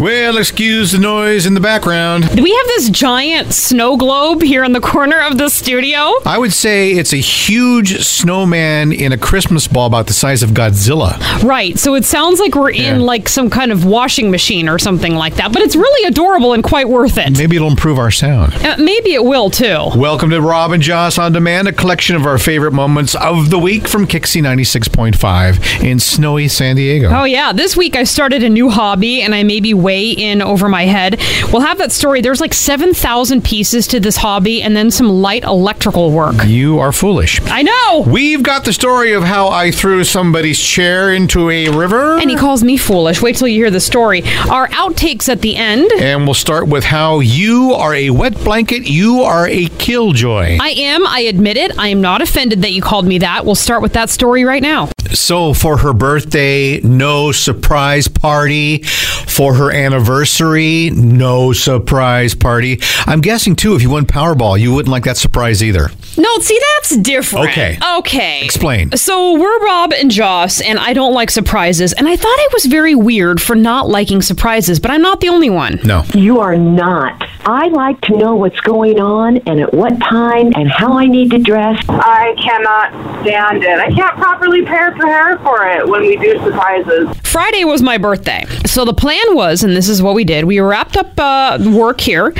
Well, excuse the noise in the background. Do we have this giant snow globe here in the corner of the studio? I would say it's a huge snowman in a Christmas ball about the size of Godzilla. Right. So it sounds like we're in Yeah. like some kind of washing machine or something like that, but it's really adorable and quite worth it. Maybe it'll improve our sound. Uh, maybe it will too. Welcome to Rob and Joss on Demand, a collection of our favorite moments of the week from Kixie 96.5 in snowy San Diego. Oh yeah, this week I started a new hobby and I may be way in over my head. We'll have that story. There's like 7,000 pieces to this hobby and then some light electrical work. You are foolish. I know. We've got the story of how I threw somebody's chair into a river. And he calls me foolish. Wait till you hear the story. Our outtakes at the end. And we'll start with how you are a wet blanket, you are a killjoy. I am, I admit it. I am not offended that you called me that. We'll start with that story right now. So for her birthday, no surprise party. For her anniversary, no surprise party. I'm guessing too, if you won Powerball, you wouldn't like that surprise either. No, see, that's different. Okay. Okay. Explain. So we're Rob and Joss, and I don't like surprises. And I thought I was very weird for not liking surprises, but I'm not the only one. No. You are not. I like to know what's going on and at what time and how I need to dress. I cannot stand it. I can't properly prepare prepare for it when we do surprises. Friday was my birthday. So the plan was, and this is what we did we wrapped up uh, work here,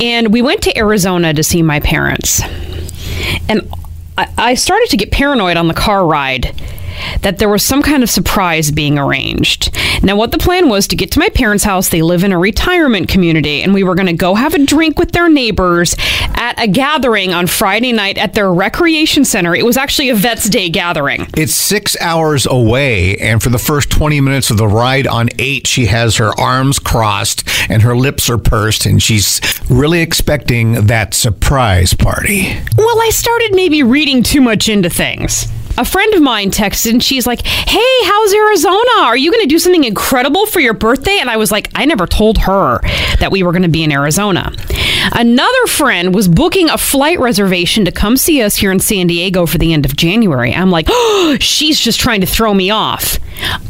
and we went to Arizona to see my parents. And I, started to get paranoid on the car ride that there was some kind of surprise being arranged. Now, what the plan was to get to my parents' house, they live in a retirement community, and we were going to go have a drink with their neighbors at a gathering on Friday night at their recreation center. It was actually a Vets Day gathering. It's six hours away, and for the first 20 minutes of the ride on eight, she has her arms crossed and her lips are pursed, and she's really expecting that surprise party. Well, I started maybe reading too much into things. A friend of mine texted and she's like, Hey, how's Arizona? Are you going to do something incredible for your birthday? And I was like, I never told her that we were going to be in Arizona. Another friend was booking a flight reservation to come see us here in San Diego for the end of January. I'm like, Oh, she's just trying to throw me off.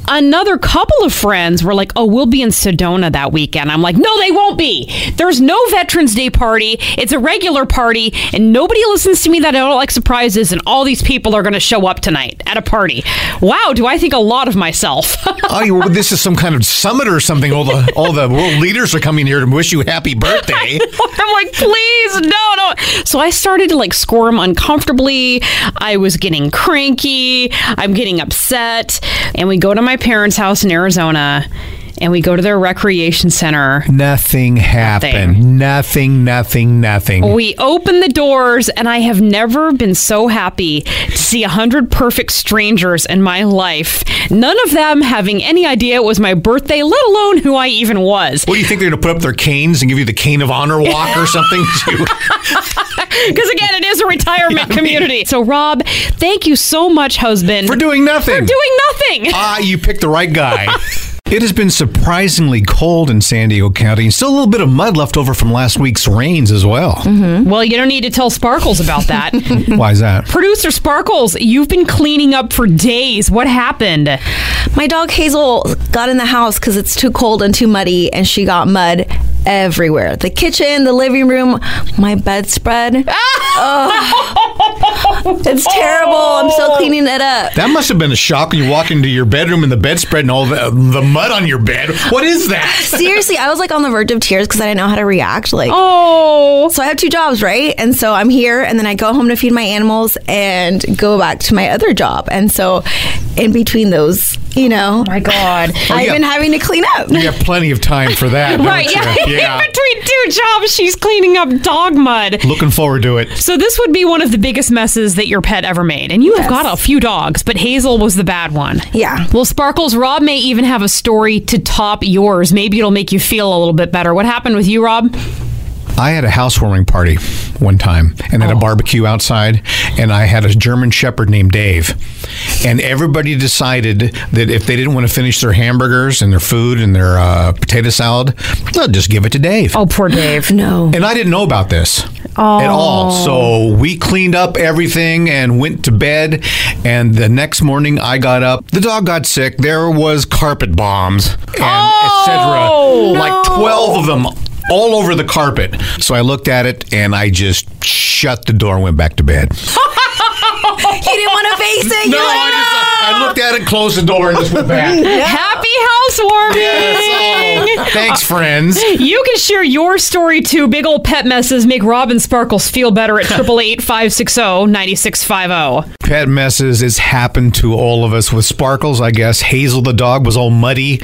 Another couple of friends were like, Oh, we'll be in Sedona that weekend. I'm like, No, they won't be. There's no Veterans Day party. It's a regular party, and nobody listens to me that I don't like surprises, and all these people are going to show up tonight at a party. Wow, do I think a lot of myself? Oh, you- this is some kind of summit or something. All the all the world leaders are coming here to wish you happy birthday. I'm like, please, no, no. So I started to like squirm uncomfortably. I was getting cranky. I'm getting upset. And we go to my parents' house in Arizona and we go to their recreation center. Nothing happened. Nothing, nothing, nothing. We open the doors, and I have never been so happy to see a hundred perfect strangers in my life. None of them having any idea it was my birthday, let alone who I even was. What do you think they're going to put up their canes and give you the cane of honor walk or something? Because again, it is a retirement community. So, Rob, thank you so much, husband, For doing nothing. For doing nothing. ah, you picked the right guy. It has been surprisingly cold in San Diego County. Still a little bit of mud left over from last week's rains as well. Mm-hmm. Well, you don't need to tell Sparkles about that. Why is that? Producer Sparkles, you've been cleaning up for days. What happened? My dog Hazel got in the house because it's too cold and too muddy, and she got mud everywhere. The kitchen, the living room, my bedspread. oh, it's terrible. I'm still oh. cleaning it up. That must have been a shock when you walk into your bedroom and the bedspread and all the, the mud on your bed. What is that? Seriously, I was like on the verge of tears because I didn't know how to react. Like, Oh. so I have two jobs, right? And so I'm here, and then I go home to feed my animals and go back to my other job. And so, in between those, you know, oh My God. Oh, I've yeah. been having to clean up. You have plenty of time for that. don't Right, yeah. yeah. In between two jobs, she's cleaning up dog mud. Looking forward to it. So this would be one of the biggest messes that your pet ever made. And you have got a few dogs, but Hazel was the bad one. Yeah. Well, Sparkles, Rob may even have a story to top yours. Maybe it'll make you feel a little bit better. What happened with you, Rob? I had a housewarming party one time and then a barbecue outside, and I had a German Shepherd named Dave. And everybody decided that if they didn't want to finish their hamburgers and their food and their uh, potato salad, they'll just give it to Dave. Oh, poor Dave. No. And I didn't know about this at all. So we cleaned up everything and went to bed. And the next morning, I got up. The dog got sick. There was carpet bombs and etc. Like twelve of them. All over the carpet. So I looked at it and I just shut the door and went back to bed. You didn't want to face it. No, You're I like, just I looked at it, closed the door, and just went back. Happy housewarming! Yes, oh, thanks, friends. You can share your story too. Big old pet messes make Robin Sparkles feel better at 888-560-9650. Pet messes, it's happened to all of us. With Sparkles, I guess Hazel the dog was all muddy.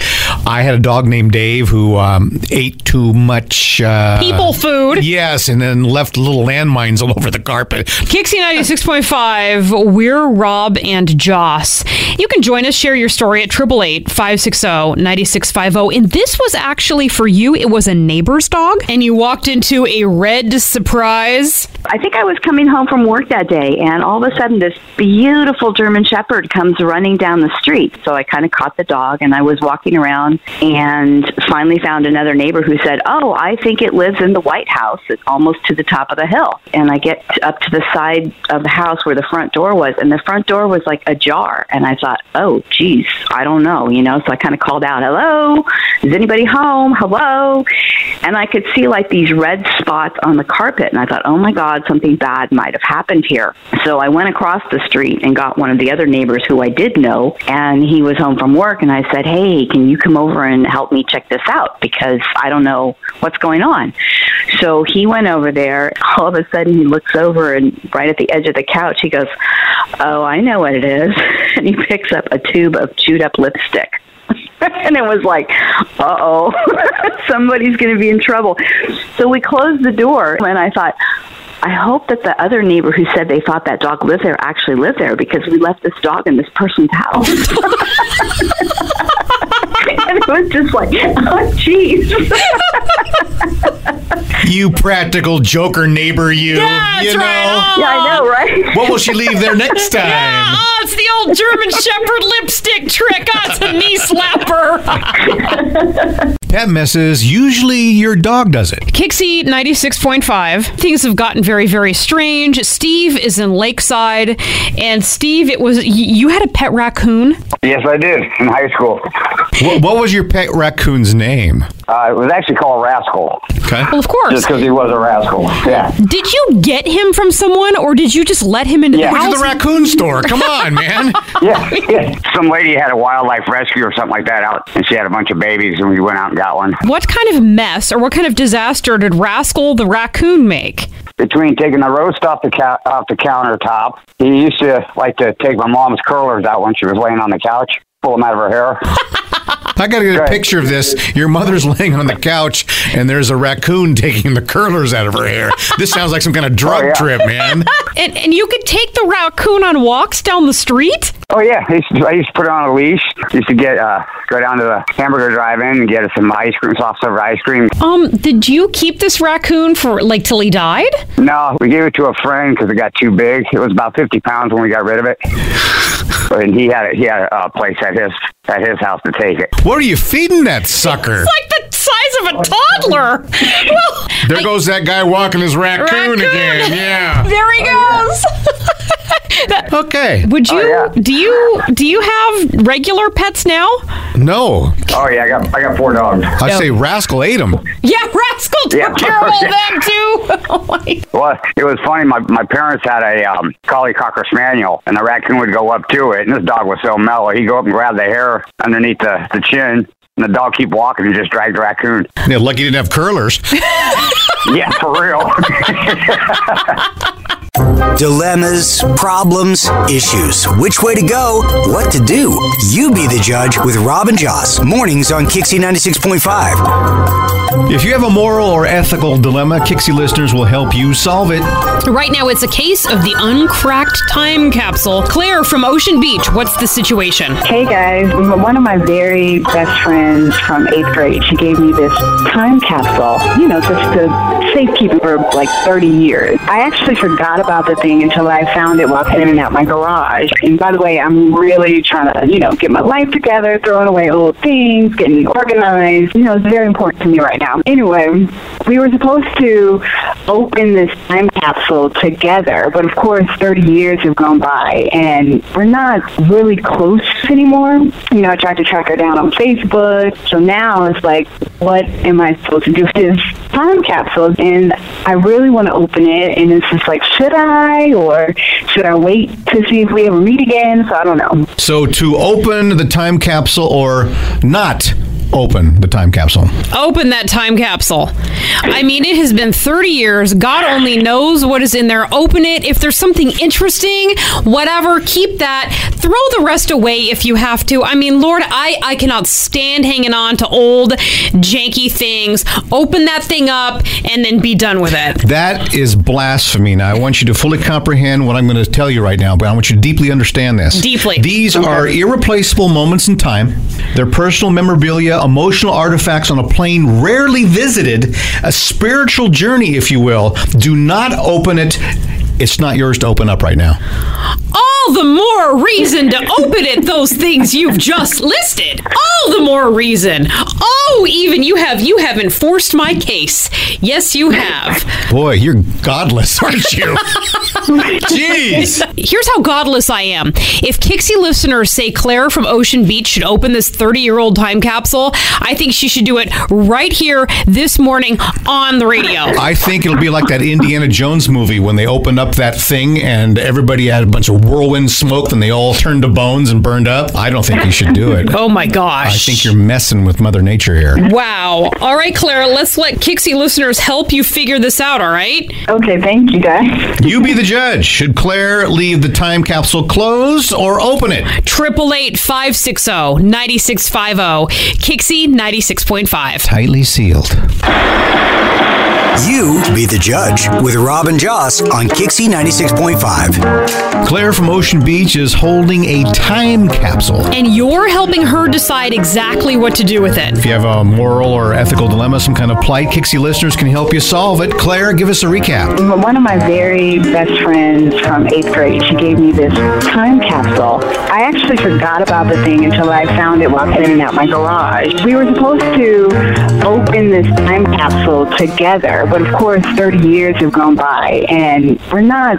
I had a dog named Dave who um, ate too much uh, People food. Yes, and then left little landmines all over the carpet. Kixie 96.5, we're Rob and Joss. You can join us, share your story at 888-560-9650. And this was actually for you. It was a neighbor's dog, and you walked into a red surprise. I think I was coming home from work that day, and all of a sudden, this beautiful German Shepherd comes running down the street. So I kind of caught the dog, and I was walking around, and finally found another neighbor who said, "Oh, I think it lives in the White House. It's almost to the top of the hill." And I get up to the side of the house where the front door was, and the front door was like ajar. And I thought, "Oh, geez, I don't know," you know. So I kind of called out, "Hello, is anybody home? Hello?" And I could see like these red spots on the carpet, and I thought, "Oh my God, something bad might have happened here." So I went across the street and got one of the other neighbors who I did know, and he was home from work, and I said, "Hey, can you come over and help me check this out because I don't know what's going on." So he went over there. All of a sudden, he looks over and right at the edge of the couch, he goes, "Oh, I know what it is," and he picks up a tube of chewed up lipstick. and it was like, uh oh, somebody's going to be in trouble. So we closed the door, and I thought, I hope that the other neighbor who said they thought that dog lived there actually lived there because we left this dog in this person's house. And it was just like, oh, jeez. You practical joker neighbor, you. That's you know. right. yeah, I know, right? What will she leave there next time? Oh, it's the old German Shepherd lipstick trick. Oh, it's a knee slapper. Pet messes, usually your dog does it. Kixie 96.5. Things have gotten very, very strange. Steve is in Lakeside. And Steve, it was you had a pet raccoon. Yes, I did in high school. What, what was your pet raccoon's name? Uh, it was actually called Rascal, Okay. Well, of course. just because he was a rascal. Yeah. Did you get him from someone or did you just let him into Yeah. the Went house? to the raccoon store. Come on, man. yeah, yeah. Some lady had a wildlife rescue or something like that out, and she had a bunch of babies, and we went out and got one. what kind of mess or what kind of disaster did Rascal the raccoon make? Between taking the roast off the cou- off the countertop, he used to like to take my mom's curlers out when she was laying on the couch, pull them out of her hair. I got to get a Right. picture of this. Your mother's laying on the couch, and there's a raccoon taking the curlers out of her hair. This sounds like some kind of drug Oh, yeah. trip, man. And, and you could take the raccoon on walks down the street? Oh yeah, I used, to, I used to put it on a leash. Used to get uh, go down to the hamburger drive-in and get us some ice cream, soft serve ice cream. Um, did you keep this raccoon for like till he died? No, we gave it to a friend because it got too big. It was about fifty pounds when we got rid of it, and he had it. He had a place at his at his house to take it. What are you feeding that sucker? It's like the size of a toddler. Well, There goes that guy walking his raccoon, Raccoon. again. Yeah. there he goes. Okay. would you Oh, yeah. do you do you have regular pets now? No. Oh yeah, I got I got four dogs. I'd say Rascal ate them. Yeah, Rascal took Yeah. care of all them too. Oh my Well, it was funny. My my parents had a um, collie cocker spaniel, and the raccoon would go up to it, and this dog was so mellow. He'd go up and grab the hair underneath the, the chin, and the dog keep walking and just drag the raccoon. Yeah, lucky you didn't have curlers. Yeah, for real. Dilemmas, problems, issues. Which way to go? What to do? You be the judge with Rob and Joss. Mornings on Kixie 96.5. If you have a moral or ethical dilemma, Kixie listeners will help you solve it. Right now, it's a case of the uncracked time capsule. Claire from Ocean Beach, what's the situation? Hey guys, one of my very best friends from eighth grade, she gave me this time capsule, you know, just to safekeep it for like 30 years. I actually forgot about the thing until I found it while cleaning out my garage. And by the way, I'm really trying to, you know, get my life together, throwing away old things, getting organized. You know, it's very important to me right now. Anyway, we were supposed to open this time capsule together, but of course, 30 years have gone by and we're not really close anymore. You know, I tried to track her down on Facebook. So now it's like, what am I supposed to do with this time capsule? And I really want to open it. And it's just like, should I or should I wait to see if we ever meet again? So I don't know. So to open the time capsule or not open the time capsule. Open that time capsule. I mean, it has been 30 years. God only knows what is in there. Open it. If there's something interesting, whatever, keep that. Throw the rest away if you have to. I mean, Lord, I, I cannot stand hanging on to old, janky things. Open that thing up and then be done with it. That is blasphemy. Now, I want you to fully comprehend what I'm going to tell you right now, but I want you to deeply understand this. Deeply. These are irreplaceable moments in time. They're personal memorabilia, emotional artifacts on a plane rarely visited, a spiritual journey, if you will. Do not open it. It's not yours to open up right now. All the more reason to open it, those things you've just listed. All the more reason. Oh, even you have you have enforced my case. Yes, you have. Boy, you're godless, aren't you? Jeez. Here's how godless I am. If Kixie listeners say Claire from Ocean Beach should open this 30 year old time capsule, I think she should do it right here this morning on the radio. I think it'll be like that Indiana Jones movie when they opened up that thing and everybody had a bunch of whirlwind smoke and they all turned to bones and burned up. I don't think you should do it. Oh my gosh. I think you're messing with Mother Nature here. Wow. All right, Claire, let's let Kixie listeners help you figure this out, all right? Okay, thank you guys. You be the judge. Should Claire leave the time capsule closed or open it? Triple eight five six zero ninety six five zero. Kixie ninety six point five. Tightly sealed. You be the judge with Rob and Joss on Kixie 96.5. Claire from Ocean Beach is holding a time capsule. And you're helping her decide exactly what to do with it. If you have a moral or ethical dilemma, some kind of plight, Kixie listeners can help you solve it. Claire, give us a recap. One of my very best friends from eighth grade, she gave me this time capsule. I actually forgot about the thing until I found it while cleaning out my garage. We were supposed to open this time capsule together, but of course, 30 years have gone by and we're not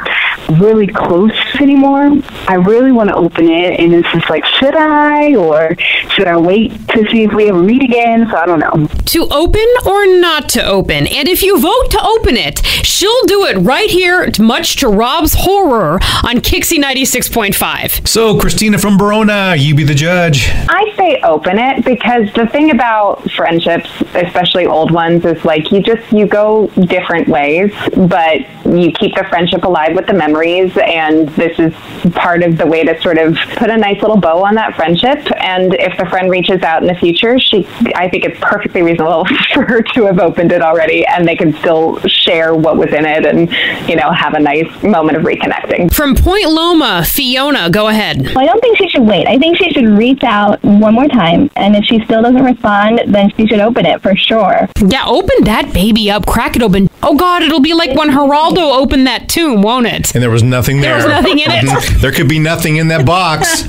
really close anymore. I really want to open it, and it's just like, should I or should I wait to see if we ever meet again? So I don't know. To open or not to open. And if you vote to open it, she'll do it right here, much to Rob's horror, on Kixie 96.5. So, Christina from Verona, you be the judge. I say open it because the thing about friendships, especially old ones, is like you just you go different ways, but you keep the friendship alive with the memories, and this is part of the way to sort of put a nice little bow on that friendship. And if the friend reaches out in the future, she, I think it's perfectly reasonable for her to have opened it already, and they can still share what was in it, and you know have a nice moment of reconnecting. From Point Loma, Fiona, go ahead. Well, I don't think she should wait. I think she should reach out one more time, and if she still doesn't respond, then she should open it for sure. Yeah, open that baby up, crack it open. Oh God, it'll be like when Geraldo opened that tomb, won't it? And there was nothing there. There was nothing in it. Mhm. there could be nothing in that box.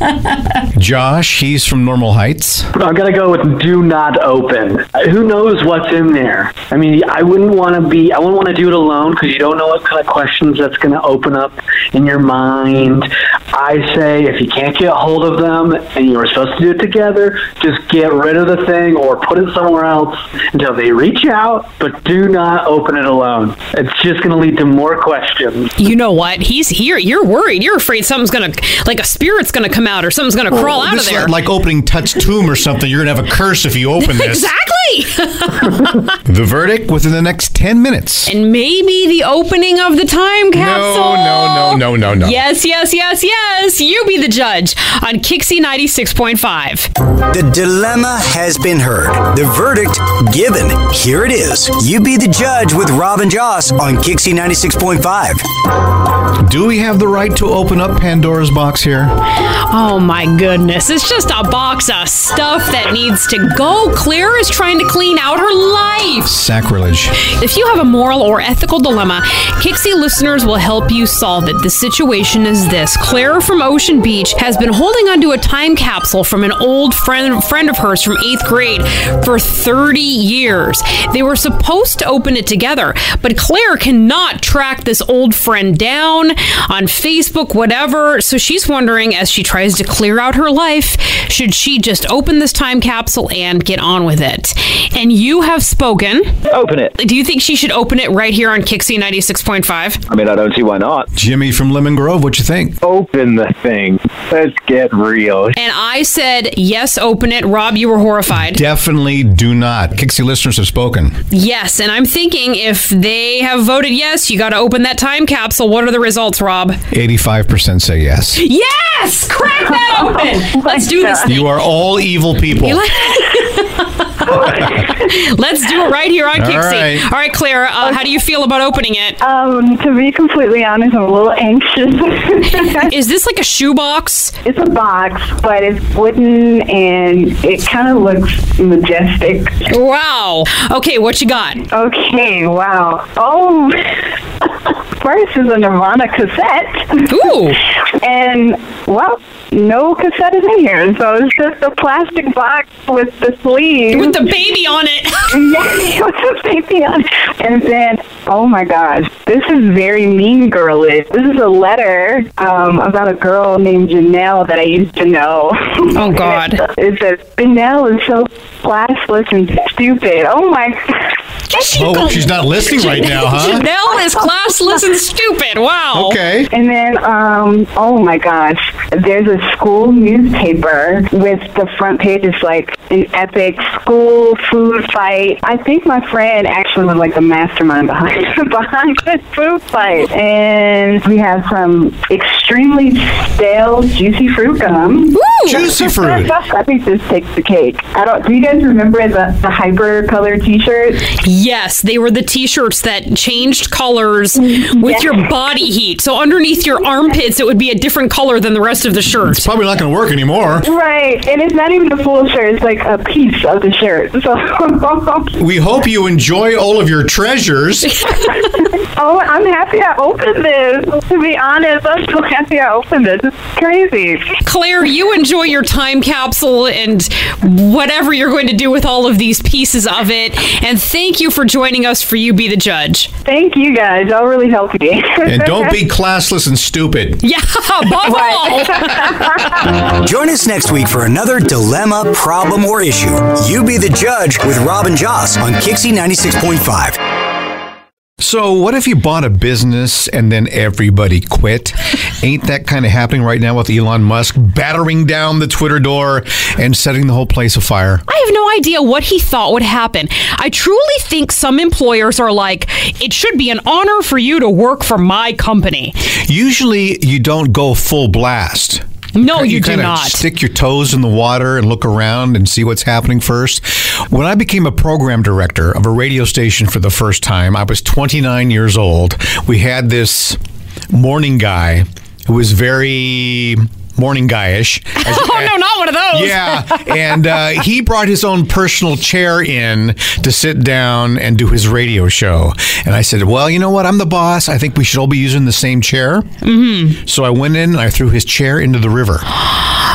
Josh, he's from Normal Heights. I'm gonna go with do not open. Uh, Who knows what's in there? I mean, I wouldn't want to be. I wouldn't want to do it alone because you don't know what kind of questions that's going to open up in your mind. I say if you can't get a hold of them and you were supposed to do it together, just get rid of the thing or put it somewhere else until they reach out. But do not open it alone. It's just going to lead to more questions. You know what? He's here. You're worried. You're afraid something's gonna, like a spirit's gonna come out or something's gonna oh, crawl out of This is there. Like opening Tut's tomb or something. You're going to have a curse if you open this. exactly. The verdict within the next 10 minutes. and maybe the opening of the time capsule. No, no, no, no, no, no. Yes, yes, yes, yes. You be the judge on Kixie 96.5. The dilemma has been heard. The verdict given. Here it is. You be the judge with Rob and Joss on Kixie 96.5. Do we have the right to open up Pandora's box here? Oh my goodness. It's just a box of stuff that needs to go. Claire is trying to clean out her life. Sacrilege. If you have a moral or ethical dilemma, Kixie listeners will help you solve it. The situation is this Claire from Ocean Beach has been holding onto a time capsule from an old friend, friend of hers from eighth grade for 30 years. They were supposed to open it together, but Claire cannot track this old friend down on Facebook, whatever. So she's wondering as she tries to clear out her life, should she just open this time capsule and get on with it? And you have spoken. Open it. Do you think she should open it right here on Kixie 96.5? I mean, I don't see why not. Jimmy from Lemon Grove, what you think? Open the thing. Let's get real. And I said, yes, open it. Rob, you were horrified. Definitely do not. Kixie listeners have spoken. Yes, and I'm thinking if they have voted yes, you got to open that time capsule. What are the results, Rob? 85% say yes. Yes! Crack that open! Oh Let's do this thing. You are all evil people. Let's do it right here on All Kixie. right. All right, Claire, uh, how do you feel about opening it? Um, to be completely honest, I'm a little anxious. Is this like a shoebox? It's a box, but it's wooden and it kind of looks majestic. Wow. Okay, what you got? Okay, wow. Oh, first is a Nirvana cassette. Ooh. And, well, no cassette in here, so it's just a plastic box with the sleeve. With the baby on it. yeah, with the baby on it. And then, oh my gosh, this is very mean girlish. This is a letter um, about a girl named Janelle that I used to know. Oh, God. it says, Janelle is so classless and stupid. Oh my Oh, she's not listening right now, huh? Janelle is classless and stupid. Wow. Okay. And then, um, oh my gosh, there's a school newspaper with the front page is like an epic school food fight. I think my friend actually was like the mastermind behind behind this food fight. And we have some extremely stale juicy fruit gum. Juicy fruit. I think this takes the cake. I don't. Do you guys remember the, the hyper color t shirts? Yes, they were the t-shirts that changed colors mm-hmm. with your body heat. So underneath your armpits, it would be a different color than the rest of the shirt. It's probably not going to work anymore. Right, and it's not even a full shirt. It's like a piece of the shirt. So, We hope you enjoy all of your treasures. oh, I'm happy I opened this. To be honest, I'm so happy I opened this. It's crazy. Claire, you enjoy your time capsule and whatever you're going to do with all of these pieces of it. And thank you for joining us for You Be the Judge. Thank you guys. That'll really help me. And don't be classless and stupid. Yeah, above all. Join us next week for another dilemma, problem, or issue. You be the judge with Rob and Joss on Kixie 96.5. So, what if you bought a business and then everybody quit? Ain't that kind of happening right now with Elon Musk battering down the Twitter door and setting the whole place afire? I have no idea what he thought would happen. I truly think some employers are like, it should be an honor for you to work for my company. Usually, you don't go full blast. No, you, do kinda not. Stick your toes in the water and look around and see what's happening first. When I became a program director of a radio station for the first time, I was 29 years old. We had this morning guy who was very morning guyish. As- oh no, not one of those. yeah, and uh, he brought his own personal chair in to sit down and do his radio show. And I said, "Well, you know what? I'm the boss. I think we should all be using the same chair." Mm-hmm. So I went in and I threw his chair into the river.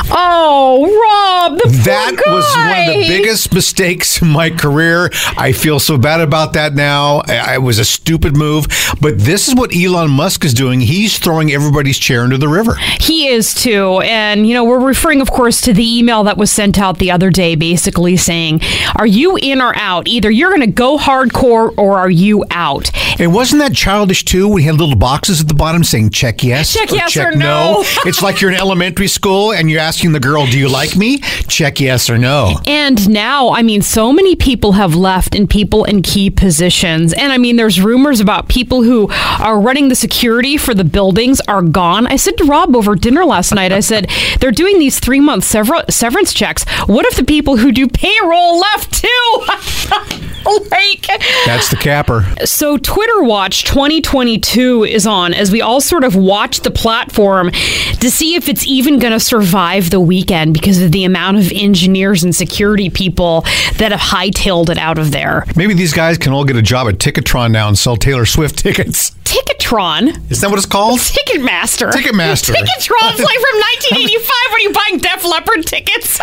Oh, Rob, That was one of the biggest mistakes in my career. I feel so bad about that now. It was a stupid move, but this is what Elon Musk is doing. He's throwing everybody's chair into the river. He is too. And, you know, we're referring, of course, to the email that was sent out the other day basically saying, Are you in or out? Either you're going to go hardcore or are you out? And wasn't that childish too? We had little boxes at the bottom saying check yes, Check yes or no. it's like you're in elementary school and you're asking the girl, "Do you like me?" Check yes or no. And now, I mean, so many people have left and people in key positions. And I mean, there's rumors about people who are running the security for the buildings are gone. I said to Rob over dinner last night, I said, they're doing these three month sever- severance checks. What if the people who do payroll left too? like, That's the capper. so Twitter Watch 2022 is on as we all sort of watch the platform to see if it's even going to survive the weekend because of the amount of engineers and security people that have hightailed it out of there. Maybe these guys can all get a job at Ticketron now and sell Taylor Swift tickets. Ticketron. Is that what it's called? Ticketmaster. Ticketmaster. Ticketron's like from 1985 when you're buying Def Leppard tickets.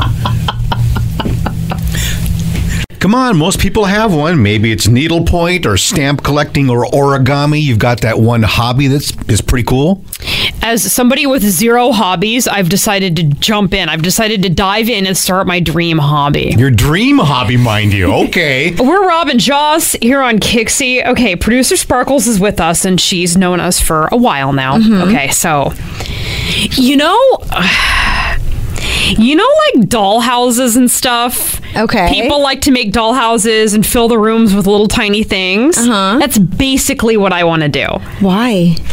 Come on, most people have one. Maybe it's needlepoint or stamp collecting or origami. You've got that one hobby that's is pretty cool. As somebody with zero hobbies, I've decided to jump in. I've decided to dive in and start my dream hobby. Your dream hobby, mind you. Okay. We're Rob and Joss here on Kixie. Okay, producer Sparkles is with us, and she's known us for a while now. Mm-hmm. Okay, so you know, you know, like doll houses and stuff. Okay. people like to make doll houses and fill the rooms with little tiny things. Uh-huh. That's basically what I want to do. Why?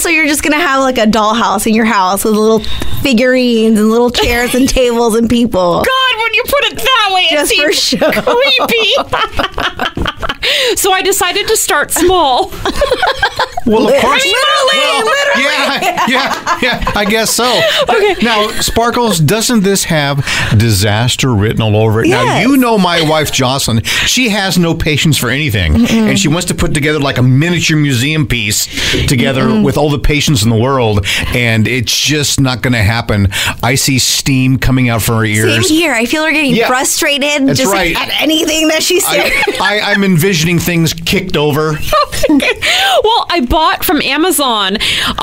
so you're just gonna have like a dollhouse in your house with little figurines and little chairs and tables and people. God, when you put it that way, Just it for seems show. creepy. so I decided to start small. Well, of course. Literally, Well, Yeah, yeah, yeah. I guess so. Okay. Now, Sparkles, doesn't this have disaster written all over it? Now, you know my wife, Jocelyn. She has no patience for anything. And she wants to put together like a miniature museum piece together with all the patience in the world. And it's just not going to happen. I see steam coming out from her ears. Same here. I feel her getting Yeah. frustrated That's just right. at anything that she's saying. I, I, I'm envisioning things kicked over. well, I bought from Amazon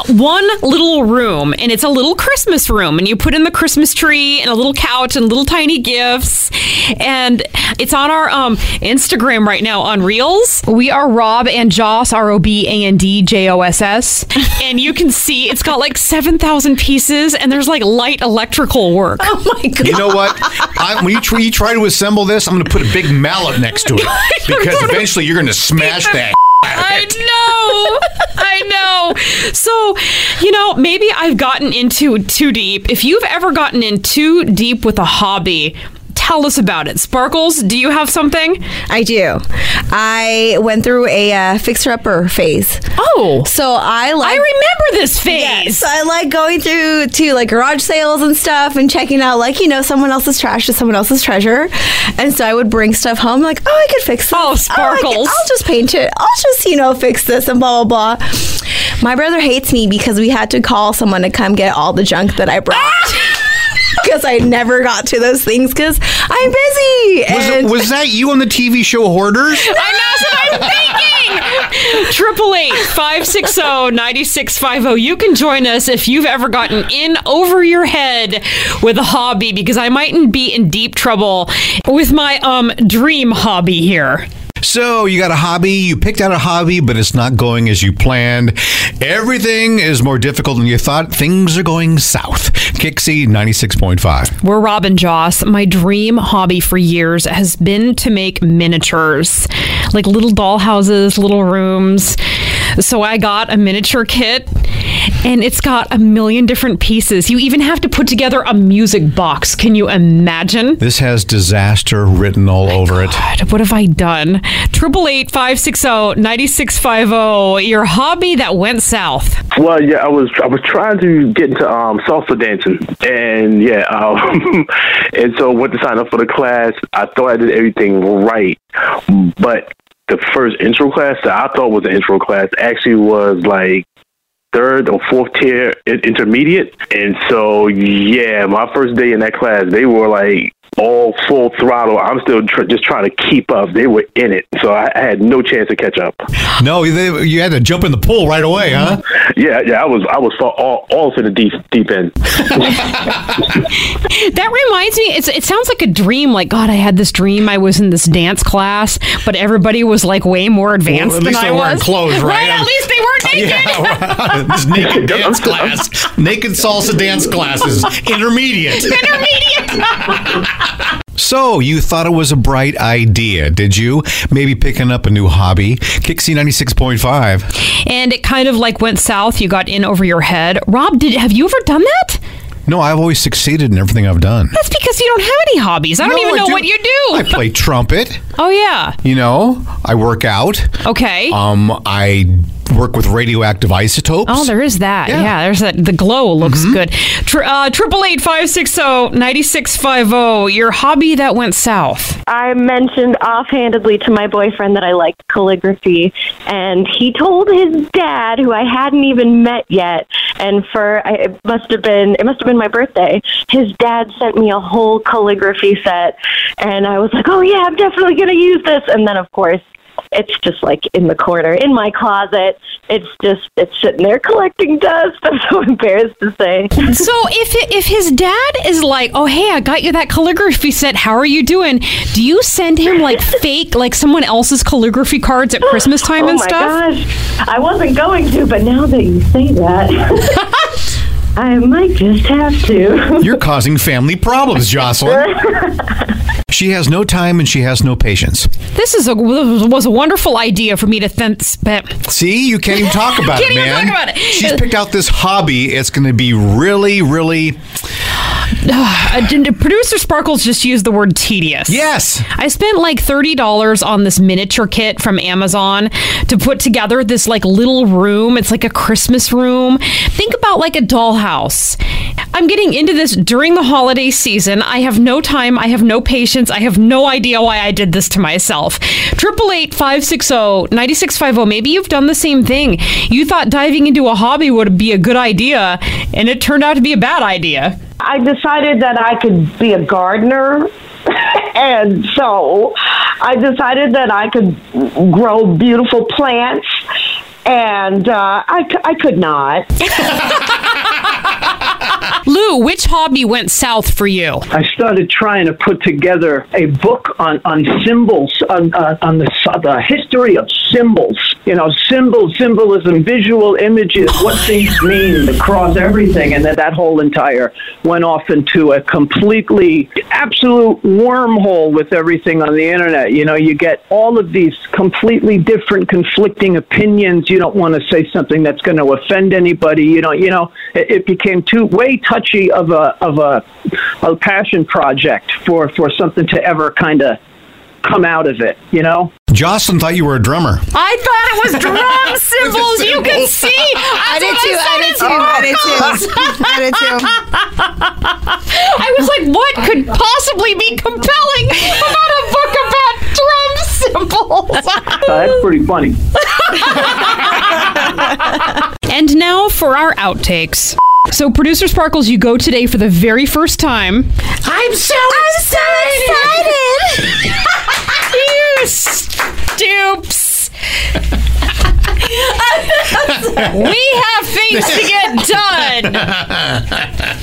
one little room, and it's a little Christmas room, and you put in the Christmas tree and a little couch and little tiny gifts, and it's on our um, Instagram right now on Reels. We are Rob and Joss, R O B A N D J O S S, and you can see it's got like seven thousand pieces, and there's like light electrical work. Oh my god! You know what? I, when you try, you try to assemble this, I'm going to put a big mallet next to it because eventually you're going to smash that. I know. I know. So, you know, maybe I've gotten into too deep. If you've ever gotten in too deep with a hobby, tell us about it. Sparkles, do you have something? I do. I went through a uh, fixer-upper phase. Oh. So I like. I remember this phase. Yes, I like going through to like garage sales and stuff and checking out like you know someone else's trash is someone else's treasure, and so I would bring stuff home like oh I could fix this. Oh, sparkles. I'll just paint it. I'll just you know fix this and blah blah blah. My brother hates me because we had to call someone to come get all the junk that I brought. Because I never got to those things because I'm busy. Was, and it, was that you on the TV show Hoarders? I know that's what I'm thinking. Triple eight five six zero ninety six five zero. You can join us if you've ever gotten in over your head with a hobby because I mightn't be in deep trouble with my um dream hobby here. So you got a hobby, you picked out a hobby, but it's not going as you planned. Everything is more difficult than you thought. Things are going south. Kixie 96.5. We're Rob and Joss. My dream hobby for years has been to make miniatures, like little dollhouses, little rooms. So I got a miniature kit and it's got a million different pieces. You even have to put together a music box. Can you imagine? This has disaster written all over it. What have I done? Triple eight five six zero ninety six five zero. Your hobby that went south. Well, yeah, I was I was trying to get into um, salsa dancing, and yeah, um, and so went to sign up for the class. I thought I did everything right, but the first intro class that I thought was an intro class actually was like third or fourth tier intermediate, and so yeah, my first day in that class, they were like all full throttle. I'm still tr- just trying to keep up. They were in it, so I, I had no chance to catch up. No, they, you had to jump in the pool right away, huh? Yeah, yeah, I was I was all all to the deep deep end. That reminds me, it's, it sounds like a dream. Like, God, I had this dream. I was in this dance class, but everybody was like way more advanced Well, at than least I they weren't was. clothes, right? At least they weren't naked. Yeah, this naked dance class, naked salsa dance classes, intermediate. intermediate. So you thought it was a bright idea, did you? Maybe picking up a new hobby. Kixie ninety six point five. and it kind of like went south. You got in over your head. Rob, did have you ever done that? No, I've always succeeded in everything I've done. That's because you don't have any hobbies. I don't No, even I know do. what you do. I play trumpet. Oh yeah. You know, I work out. Okay. Um, I work with radioactive isotopes. Oh, there is that. Yeah. Mm-hmm. Yeah, there's that. The glow looks good. Tr- uh, Triple eight five six zero ninety six five zero. Your hobby that went south. I mentioned offhandedly to my boyfriend that I liked calligraphy, and he told his dad, who I hadn't even met yet, and for I- it must have been it must have been my birthday. His dad sent me a whole calligraphy set, and I was like, "Oh yeah, I'm definitely going to use this." And then, of course, it's just like in the corner in my closet. It's just it's sitting there collecting dust. I'm so embarrassed to say. so if if his dad is like, "Oh hey, I got you that calligraphy set. How are you doing?" Do you send him like fake, like someone else's calligraphy cards at Christmas time oh and my stuff? gosh, I wasn't going to, but now that you say that. I might just have to. You're causing family problems, Jocelyn. She has no time and she has no patience. This is a was a wonderful idea for me to think. See, you can't even talk about Can't it, even man. talk about it. She's picked out this hobby. It's going to be really, really. Uh, Producer Sparkles just used the word tedious. Yes. I spent like $30 on this miniature kit from Amazon to put together this like little room. It's like a Christmas room. Think about like a dollhouse. I'm getting into this during the holiday season. I have no time. I have no patience. I have no idea why I did this to myself. Triple eight five six zero ninety six five zero. Maybe you've done the same thing. You thought diving into a hobby would be a good idea, and it turned out to be a bad idea. I decided that I could be a gardener. and so I decided that I could grow beautiful plants. And uh, I, I could not. Lou, which hobby went south for you? I started trying to put together a book on, on symbols, on, uh, on the, the history of symbols. You know, symbols, symbolism, visual images, what things mean across everything. And then that whole entire went off into a completely, absolute wormhole with everything on the internet. You know, you get all of these completely different, conflicting opinions. You don't want to say something that's going to offend anybody. You know, you know, it, it became too way touchy of a of a, a passion project for for something to ever kind of come out of it. You know. Jocelyn thought you were a drummer. I thought it was drum symbols. You can see. I did too. I did too. I did too. I did too. I was like, what could possibly be compelling about a book about drum symbols? Uh, that's pretty funny. and now for our outtakes. So, producer Sparkles, you go today for the very first time. I'm so excited. you stoops. we have things to get done.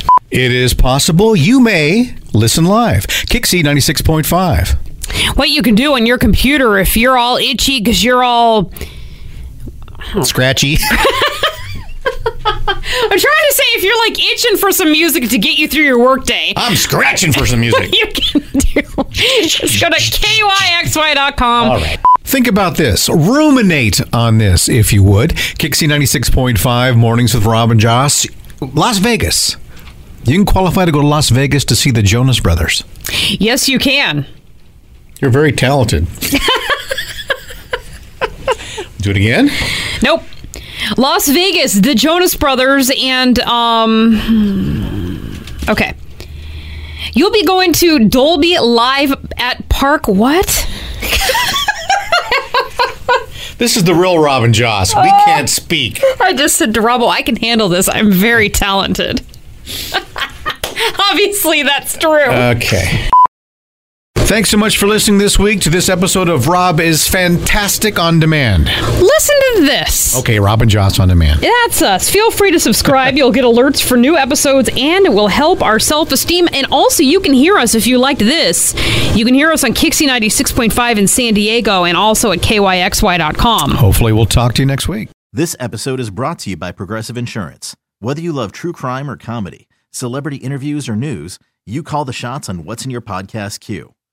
It is possible you may listen live. Kixie 96.5. What you can do on your computer if you're all itchy because you're all. Scratchy. I'm trying to say if you're like itching for some music to get you through your workday. I'm scratching for some music. You can do is go to kyxy.com. All right. Think about this. Ruminate on this, if you would. Kixie 96.5, Mornings with Rob and Joss. Las Vegas. You can qualify to go to Las Vegas to see the Jonas Brothers. Yes, you can. You're very talented. Do it again. Nope. Las Vegas, the Jonas Brothers, and um. Okay. You'll be going to Dolby Live at Park. What? This is the real Rob and Joss. We Oh. can't speak. I just said to Robbo, I can handle this. I'm very talented. Obviously, that's true. Okay. Thanks so much for listening this week to this episode of Rob is Fantastic on Demand. Listen to this. Okay, Rob and Joss on Demand. That's us. Feel free to subscribe. You'll get alerts for new episodes and it will help our self esteem. And also, you can hear us if you liked this. You can hear us on Kixie 96.5 in San Diego and also at kyxy.com. Hopefully, we'll talk to you next week. This episode is brought to you by Progressive Insurance. Whether you love true crime or comedy, celebrity interviews or news, you call the shots on what's in your podcast queue.